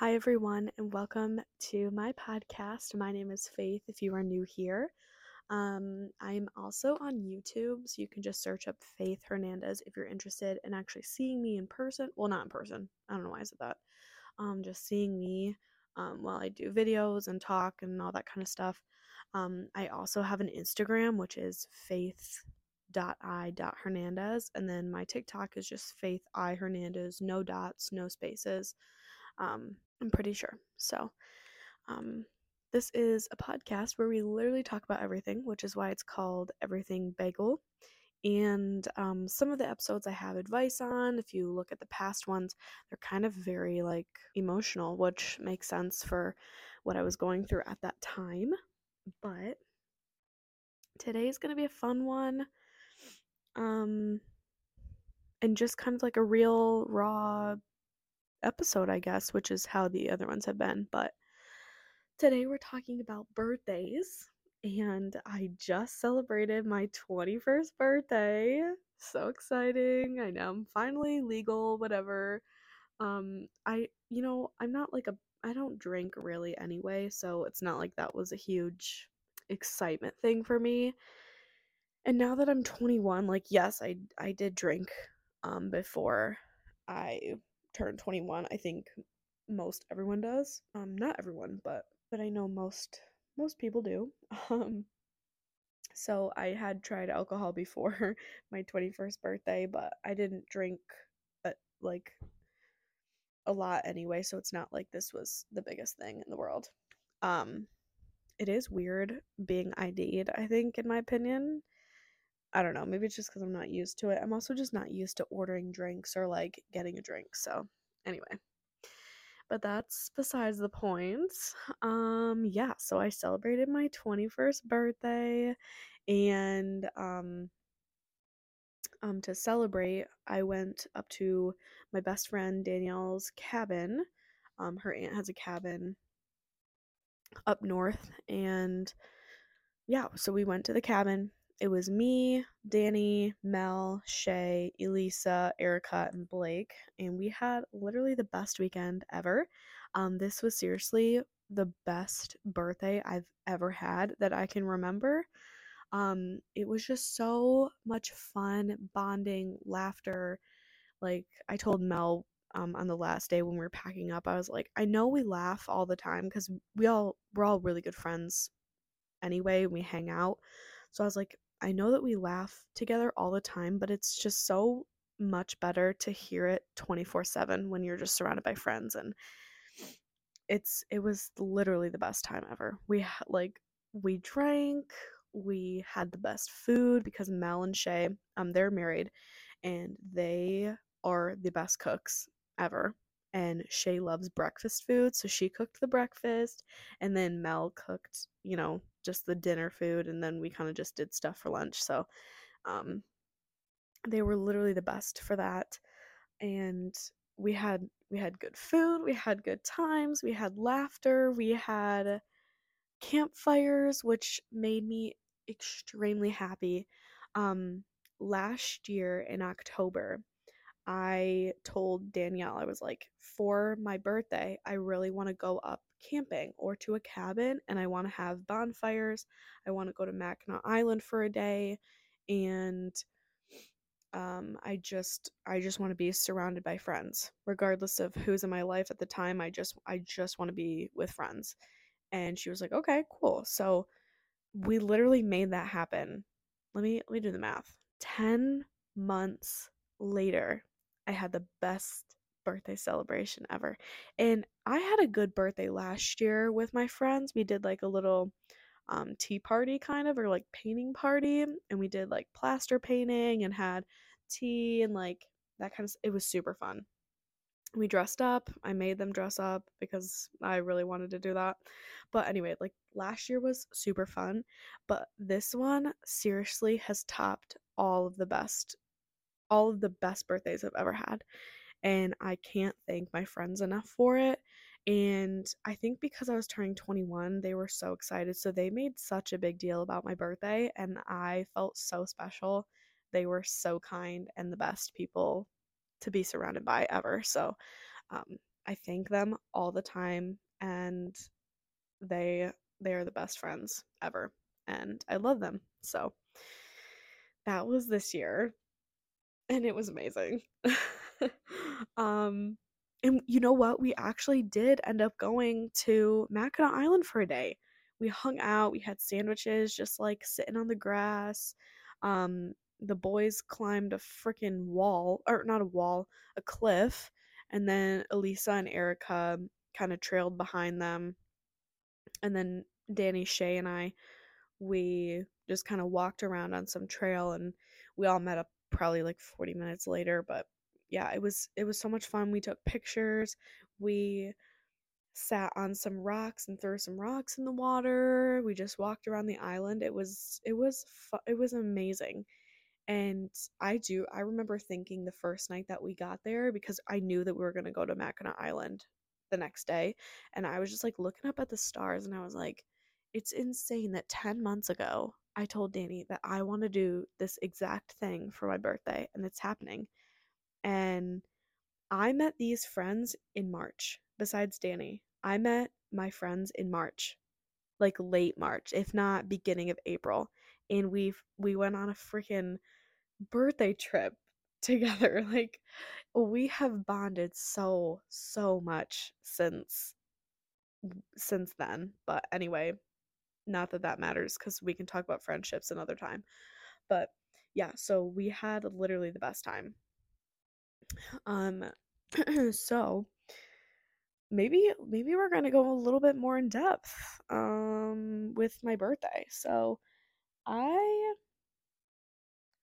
Hi, everyone, and welcome to my podcast. My name is Faith if you are new here. Um, I'm also on YouTube, so you can just search up Faith Hernandez if you're interested in actually seeing me in person. Well, not in person. I don't know why I said that. Um, just seeing me um, while I do videos and talk and all that kind of stuff. Um, I also have an Instagram, which is faith.i.hernandez, and then my TikTok is just faith i hernandez, no dots, no spaces. Um, I'm pretty sure. So, um, this is a podcast where we literally talk about everything, which is why it's called Everything Bagel. And um, some of the episodes I have advice on. If you look at the past ones, they're kind of very like emotional, which makes sense for what I was going through at that time. But today's going to be a fun one. Um, and just kind of like a real, raw episode, I guess, which is how the other ones have been. But today we're talking about birthdays, and I just celebrated my 21st birthday. So exciting. I know I'm finally legal, whatever. Um, I, you know, I'm not like a, I don't drink really anyway, so it's not like that was a huge excitement thing for me. And now that I'm 21, like yes, I I did drink um before I turned 21. I think most everyone does. Um not everyone, but but I know most most people do. Um so I had tried alcohol before my 21st birthday, but I didn't drink uh, like a lot anyway, so it's not like this was the biggest thing in the world. Um it is weird being ID'd, I think in my opinion. I don't know, maybe it's just cuz I'm not used to it. I'm also just not used to ordering drinks or like getting a drink. So, anyway. But that's besides the point. Um yeah, so I celebrated my 21st birthday and um um to celebrate, I went up to my best friend Danielle's cabin. Um her aunt has a cabin up north and yeah, so we went to the cabin. It was me, Danny, Mel, Shay, Elisa, Erica, and Blake, and we had literally the best weekend ever. Um, this was seriously the best birthday I've ever had that I can remember. Um, it was just so much fun, bonding, laughter. Like I told Mel um, on the last day when we were packing up, I was like, I know we laugh all the time because we all we're all really good friends anyway. We hang out, so I was like, I know that we laugh together all the time, but it's just so much better to hear it 24/7 when you're just surrounded by friends and it's it was literally the best time ever. We like we drank, we had the best food because Mel and Shay, um they're married and they are the best cooks ever. And Shay loves breakfast food, so she cooked the breakfast and then Mel cooked, you know, just the dinner food and then we kind of just did stuff for lunch. So um they were literally the best for that. And we had we had good food, we had good times, we had laughter, we had campfires which made me extremely happy. Um last year in October, I told Danielle, I was like, for my birthday, I really want to go up camping or to a cabin and I want to have bonfires. I want to go to Mackinac Island for a day and um I just I just want to be surrounded by friends regardless of who's in my life at the time. I just I just want to be with friends. And she was like, "Okay, cool." So we literally made that happen. Let me let me do the math. 10 months later, I had the best birthday celebration ever. And I had a good birthday last year with my friends. We did like a little um, tea party kind of or like painting party and we did like plaster painting and had tea and like that kind of it was super fun we dressed up i made them dress up because i really wanted to do that but anyway like last year was super fun but this one seriously has topped all of the best all of the best birthdays i've ever had and i can't thank my friends enough for it and I think because I was turning 21, they were so excited. So they made such a big deal about my birthday, and I felt so special. They were so kind and the best people to be surrounded by ever. So um, I thank them all the time and they they are the best friends ever and I love them. So that was this year and it was amazing. um and you know what? We actually did end up going to Mackinac Island for a day. We hung out, we had sandwiches, just like sitting on the grass. Um, the boys climbed a freaking wall, or not a wall, a cliff, and then Elisa and Erica kind of trailed behind them. And then Danny, Shay, and I, we just kind of walked around on some trail and we all met up probably like 40 minutes later, but yeah, it was it was so much fun. We took pictures. We sat on some rocks and threw some rocks in the water. We just walked around the island. It was it was fu- it was amazing. And I do I remember thinking the first night that we got there because I knew that we were going to go to Mackinac Island the next day and I was just like looking up at the stars and I was like it's insane that 10 months ago I told Danny that I want to do this exact thing for my birthday and it's happening and I met these friends in March, besides Danny. I met my friends in March, like late March, if not beginning of April. And we we went on a freaking birthday trip together. Like we have bonded so so much since since then. But anyway, not that that matters cuz we can talk about friendships another time. But yeah, so we had literally the best time. Um, so maybe maybe we're gonna go a little bit more in depth um with my birthday. So I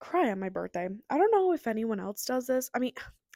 cry on my birthday. I don't know if anyone else does this. I mean,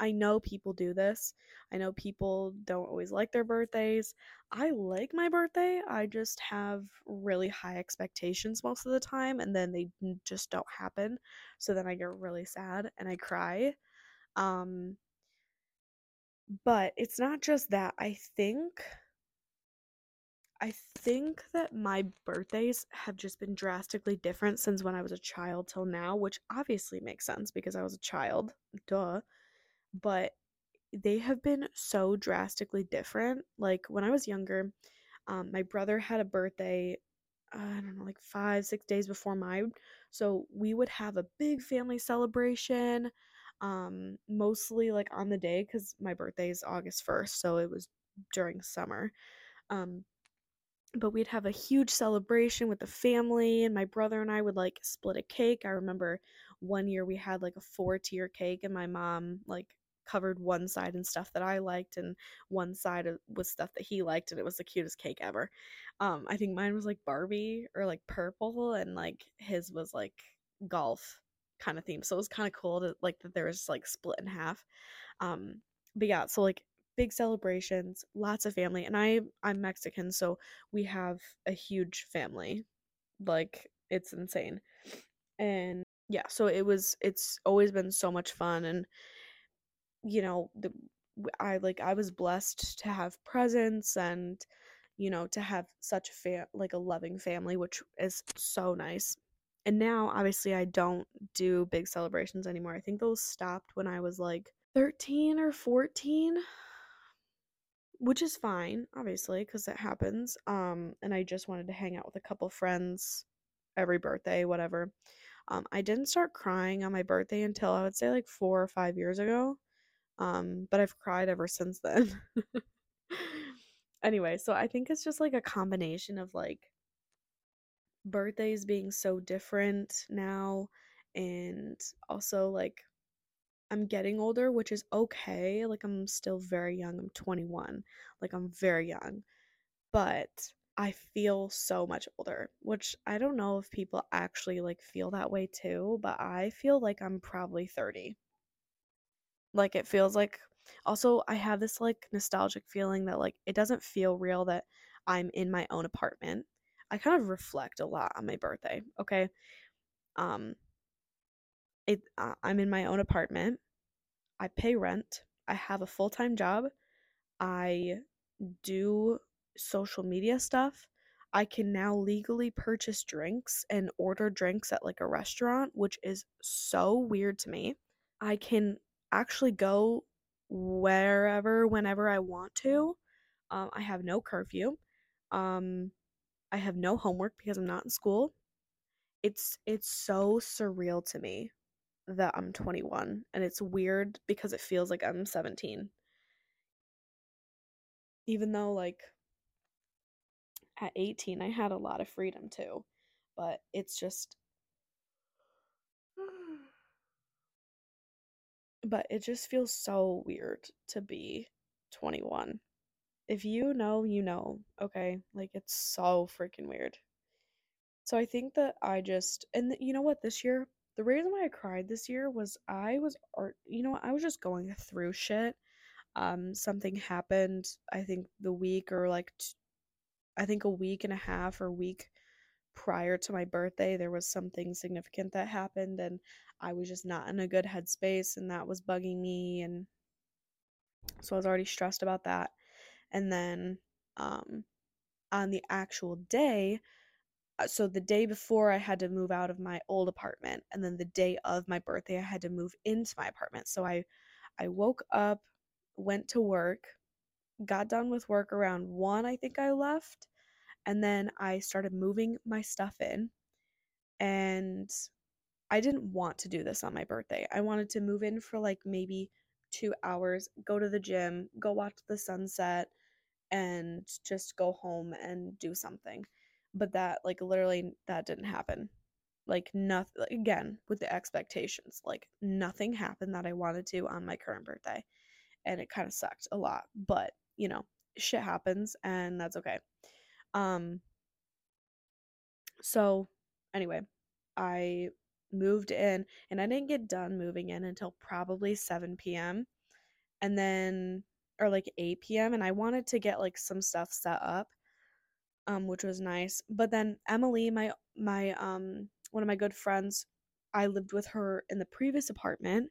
I know people do this. I know people don't always like their birthdays. I like my birthday. I just have really high expectations most of the time and then they just don't happen. So then I get really sad and I cry. Um but it's not just that. I think I think that my birthdays have just been drastically different since when I was a child till now, which obviously makes sense because I was a child. Duh. But they have been so drastically different. Like when I was younger, um, my brother had a birthday, uh, I don't know, like five, six days before mine. So we would have a big family celebration um mostly like on the day cuz my birthday is August 1st so it was during summer um but we'd have a huge celebration with the family and my brother and I would like split a cake. I remember one year we had like a four tier cake and my mom like covered one side in stuff that I liked and one side was stuff that he liked and it was the cutest cake ever. Um I think mine was like Barbie or like purple and like his was like golf kind of theme. So it was kind of cool to like that there was like split in half. Um, but yeah, so like big celebrations, lots of family, and I I'm Mexican, so we have a huge family. Like it's insane. And yeah, so it was it's always been so much fun and you know, the I like I was blessed to have presents and you know to have such a fa- like a loving family which is so nice and now, obviously, I don't do big celebrations anymore. I think those stopped when I was like 13 or 14, which is fine, obviously, because it happens. Um, and I just wanted to hang out with a couple friends every birthday, whatever. Um, I didn't start crying on my birthday until I would say like four or five years ago. Um, but I've cried ever since then. anyway, so I think it's just like a combination of like birthdays being so different now and also like I'm getting older, which is okay. Like I'm still very young. I'm 21. Like I'm very young. But I feel so much older, which I don't know if people actually like feel that way too, but I feel like I'm probably 30. Like it feels like also I have this like nostalgic feeling that like it doesn't feel real that I'm in my own apartment I kind of reflect a lot on my birthday, okay? Um it uh, I'm in my own apartment. I pay rent. I have a full-time job. I do social media stuff. I can now legally purchase drinks and order drinks at like a restaurant, which is so weird to me. I can actually go wherever, whenever I want to. Um, I have no curfew. Um, I have no homework because I'm not in school. It's it's so surreal to me that I'm 21 and it's weird because it feels like I'm 17. Even though like at 18 I had a lot of freedom too, but it's just but it just feels so weird to be 21. If you know, you know, okay? Like it's so freaking weird. So I think that I just and you know what this year the reason why I cried this year was I was art you know I was just going through shit. Um something happened I think the week or like t- I think a week and a half or week prior to my birthday there was something significant that happened and I was just not in a good headspace and that was bugging me and so I was already stressed about that. And then um on the actual day uh, so the day before I had to move out of my old apartment and then the day of my birthday I had to move into my apartment. So I I woke up, went to work, got done with work around 1 I think I left, and then I started moving my stuff in and I didn't want to do this on my birthday. I wanted to move in for like maybe 2 hours, go to the gym, go watch the sunset and just go home and do something. But that like literally that didn't happen. Like nothing again with the expectations. Like nothing happened that I wanted to on my current birthday. And it kind of sucked a lot, but you know, shit happens and that's okay. Um so anyway, I moved in and I didn't get done moving in until probably 7 p.m. and then or like 8 p.m. and I wanted to get like some stuff set up um which was nice. But then Emily, my my um one of my good friends, I lived with her in the previous apartment.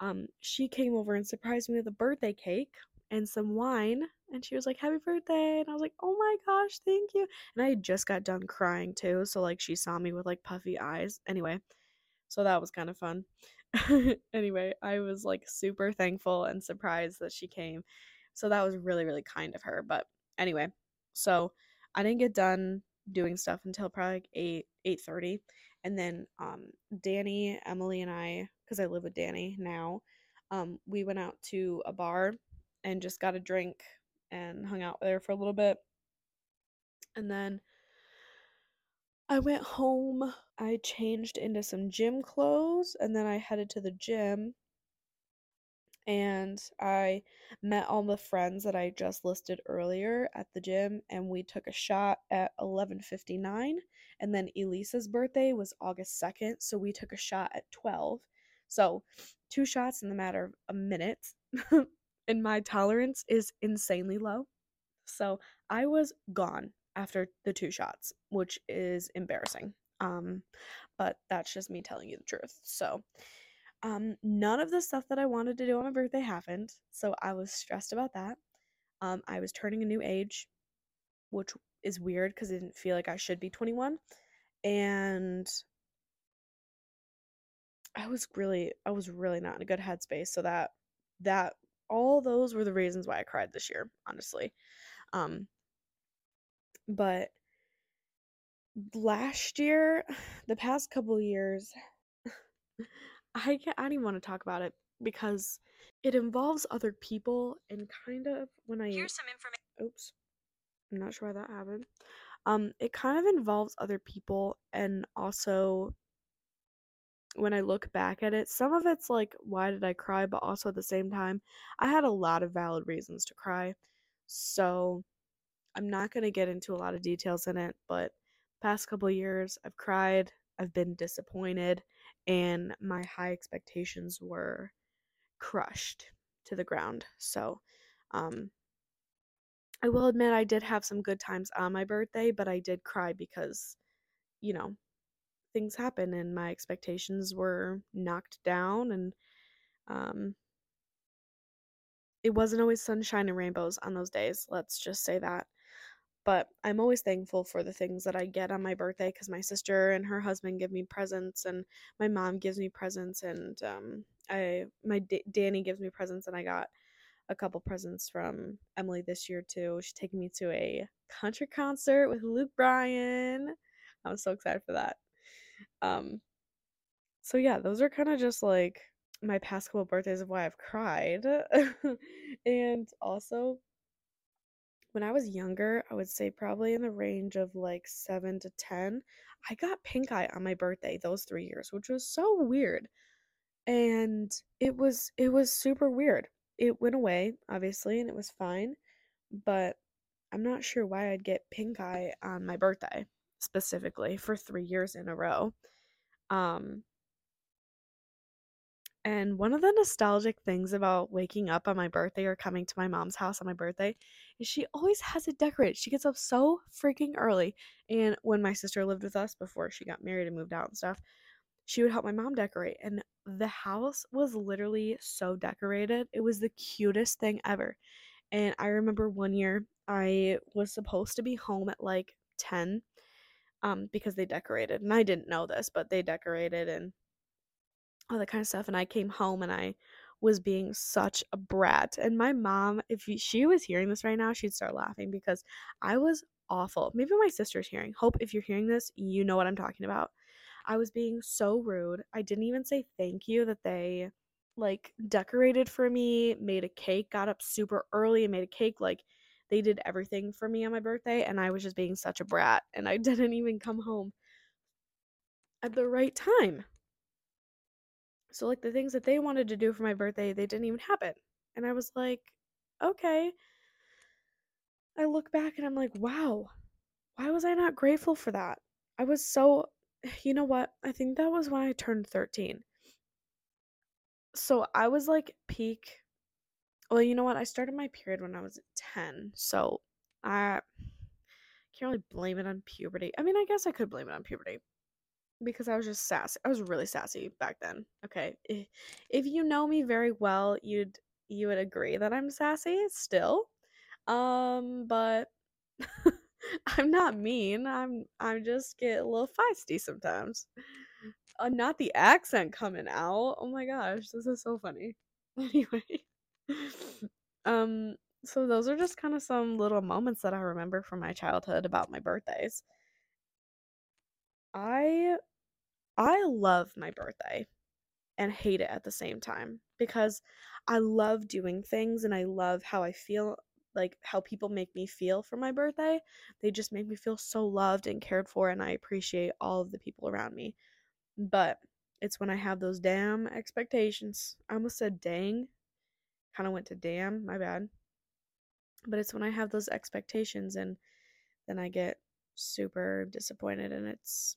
Um she came over and surprised me with a birthday cake and some wine and she was like happy birthday and I was like oh my gosh thank you and I just got done crying too so like she saw me with like puffy eyes anyway so that was kind of fun anyway, I was like super thankful and surprised that she came. So that was really really kind of her. But anyway, so I didn't get done doing stuff until probably like 8 8:30 and then um Danny, Emily and I cuz I live with Danny now, um we went out to a bar and just got a drink and hung out there for a little bit. And then I went home. I changed into some gym clothes and then I headed to the gym and I met all the friends that I just listed earlier at the gym and we took a shot at 11:59 and then Elisa's birthday was August 2nd, so we took a shot at 12. So, two shots in the matter of a minute. and my tolerance is insanely low. So, I was gone after the two shots, which is embarrassing. Um, but that's just me telling you the truth. So, um, none of the stuff that I wanted to do on my birthday happened, so I was stressed about that. Um, I was turning a new age, which is weird because I didn't feel like I should be 21. And I was really I was really not in a good headspace, so that that all those were the reasons why I cried this year, honestly. Um but last year, the past couple years, I can't, I don't even want to talk about it because it involves other people and kind of when I Here's some information. oops, I'm not sure why that happened. Um, it kind of involves other people and also when I look back at it, some of it's like why did I cry, but also at the same time, I had a lot of valid reasons to cry. So I'm not going to get into a lot of details in it, but past couple years I've cried, I've been disappointed, and my high expectations were crushed to the ground. So, um I will admit I did have some good times on my birthday, but I did cry because, you know, things happen and my expectations were knocked down and um it wasn't always sunshine and rainbows on those days. Let's just say that. but I'm always thankful for the things that I get on my birthday because my sister and her husband give me presents, and my mom gives me presents, and um, I my D- Danny gives me presents, and I got a couple presents from Emily this year too. She's taking me to a country concert with Luke Bryan. I'm so excited for that. Um, so yeah, those are kind of just like my past couple birthdays of why I've cried. and also when I was younger, I would say probably in the range of like 7 to 10, I got pink eye on my birthday those 3 years, which was so weird. And it was it was super weird. It went away, obviously, and it was fine, but I'm not sure why I'd get pink eye on my birthday specifically for 3 years in a row. Um and one of the nostalgic things about waking up on my birthday or coming to my mom's house on my birthday is she always has it decorated. She gets up so freaking early. And when my sister lived with us before she got married and moved out and stuff, she would help my mom decorate. And the house was literally so decorated. It was the cutest thing ever. And I remember one year I was supposed to be home at like 10 um, because they decorated. And I didn't know this, but they decorated and all that kind of stuff and I came home and I was being such a brat and my mom if she was hearing this right now she'd start laughing because I was awful. Maybe my sister's hearing. Hope if you're hearing this, you know what I'm talking about. I was being so rude. I didn't even say thank you that they like decorated for me, made a cake, got up super early and made a cake like they did everything for me on my birthday and I was just being such a brat and I didn't even come home at the right time. So like the things that they wanted to do for my birthday, they didn't even happen. And I was like, okay. I look back and I'm like, wow, why was I not grateful for that? I was so, you know what? I think that was when I turned 13. So I was like peak. Well, you know what? I started my period when I was 10. So I can't really blame it on puberty. I mean, I guess I could blame it on puberty because I was just sassy. I was really sassy back then. Okay. If, you know me very well, you'd you would agree that I'm sassy still. Um, but I'm not mean. I'm I'm just get a little feisty sometimes. Uh, not the accent coming out. Oh my gosh, this is so funny. Anyway. Um so those are just kind of some little moments that I remember from my childhood about my birthdays. I I love my birthday and hate it at the same time because I love doing things and I love how I feel like how people make me feel for my birthday. They just make me feel so loved and cared for and I appreciate all of the people around me. But it's when I have those damn expectations. I almost said dang. Kind of went to damn, my bad. But it's when I have those expectations and then I get super disappointed and it's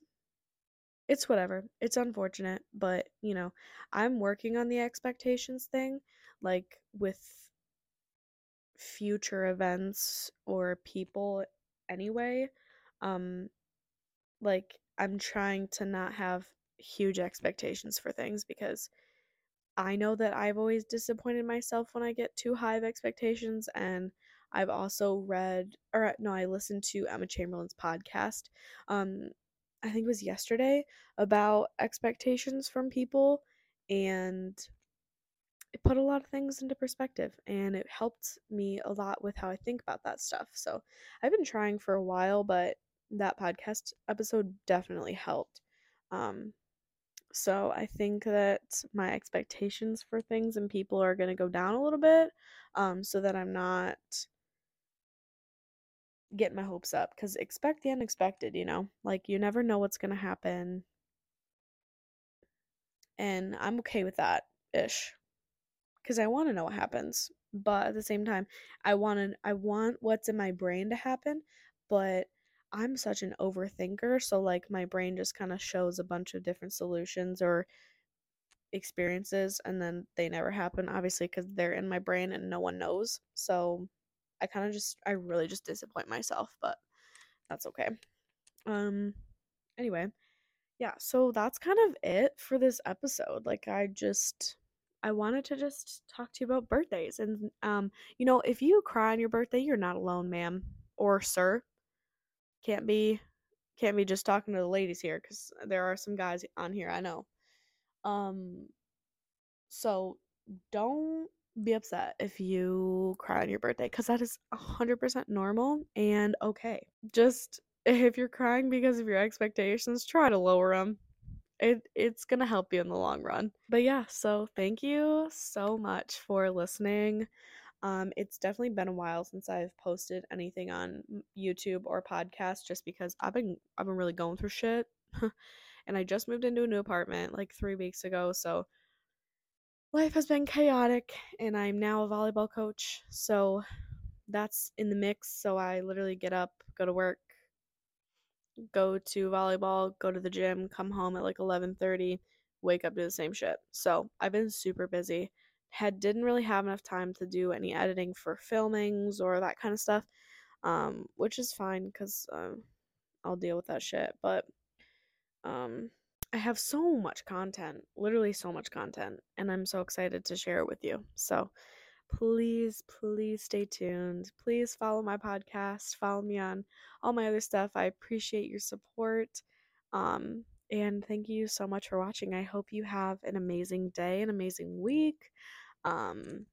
it's whatever. It's unfortunate, but you know, I'm working on the expectations thing, like with future events or people anyway. Um like I'm trying to not have huge expectations for things because I know that I've always disappointed myself when I get too high of expectations and I've also read or no, I listened to Emma Chamberlain's podcast. Um I think it was yesterday about expectations from people and it put a lot of things into perspective and it helped me a lot with how I think about that stuff. So I've been trying for a while, but that podcast episode definitely helped. Um, so I think that my expectations for things and people are going to go down a little bit um, so that I'm not getting my hopes up because expect the unexpected, you know? Like, you never know what's going to happen. And I'm okay with that ish because I want to know what happens. But at the same time, I want to, I want what's in my brain to happen, but I'm such an overthinker. So, like, my brain just kind of shows a bunch of different solutions or experiences, and then they never happen, obviously, because they're in my brain and no one knows. So, I kind of just I really just disappoint myself, but that's okay. Um anyway, yeah, so that's kind of it for this episode. Like I just I wanted to just talk to you about birthdays and um you know, if you cry on your birthday, you're not alone, ma'am or sir. Can't be can't be just talking to the ladies here cuz there are some guys on here I know. Um so don't be upset if you cry on your birthday cuz that is 100% normal and okay. Just if you're crying because of your expectations, try to lower them. It it's going to help you in the long run. But yeah, so thank you so much for listening. Um, it's definitely been a while since I've posted anything on YouTube or podcast just because I've been I've been really going through shit. and I just moved into a new apartment like 3 weeks ago, so life has been chaotic and I'm now a volleyball coach. So that's in the mix. So I literally get up, go to work, go to volleyball, go to the gym, come home at like 11:30, wake up to the same shit. So, I've been super busy. Had didn't really have enough time to do any editing for filmings or that kind of stuff. Um, which is fine cuz um I'll deal with that shit, but um I have so much content, literally so much content, and I'm so excited to share it with you. So, please, please stay tuned. Please follow my podcast, follow me on all my other stuff. I appreciate your support. Um, and thank you so much for watching. I hope you have an amazing day, an amazing week. Um,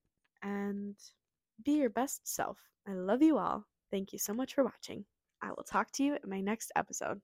and be your best self. I love you all. Thank you so much for watching. I will talk to you in my next episode.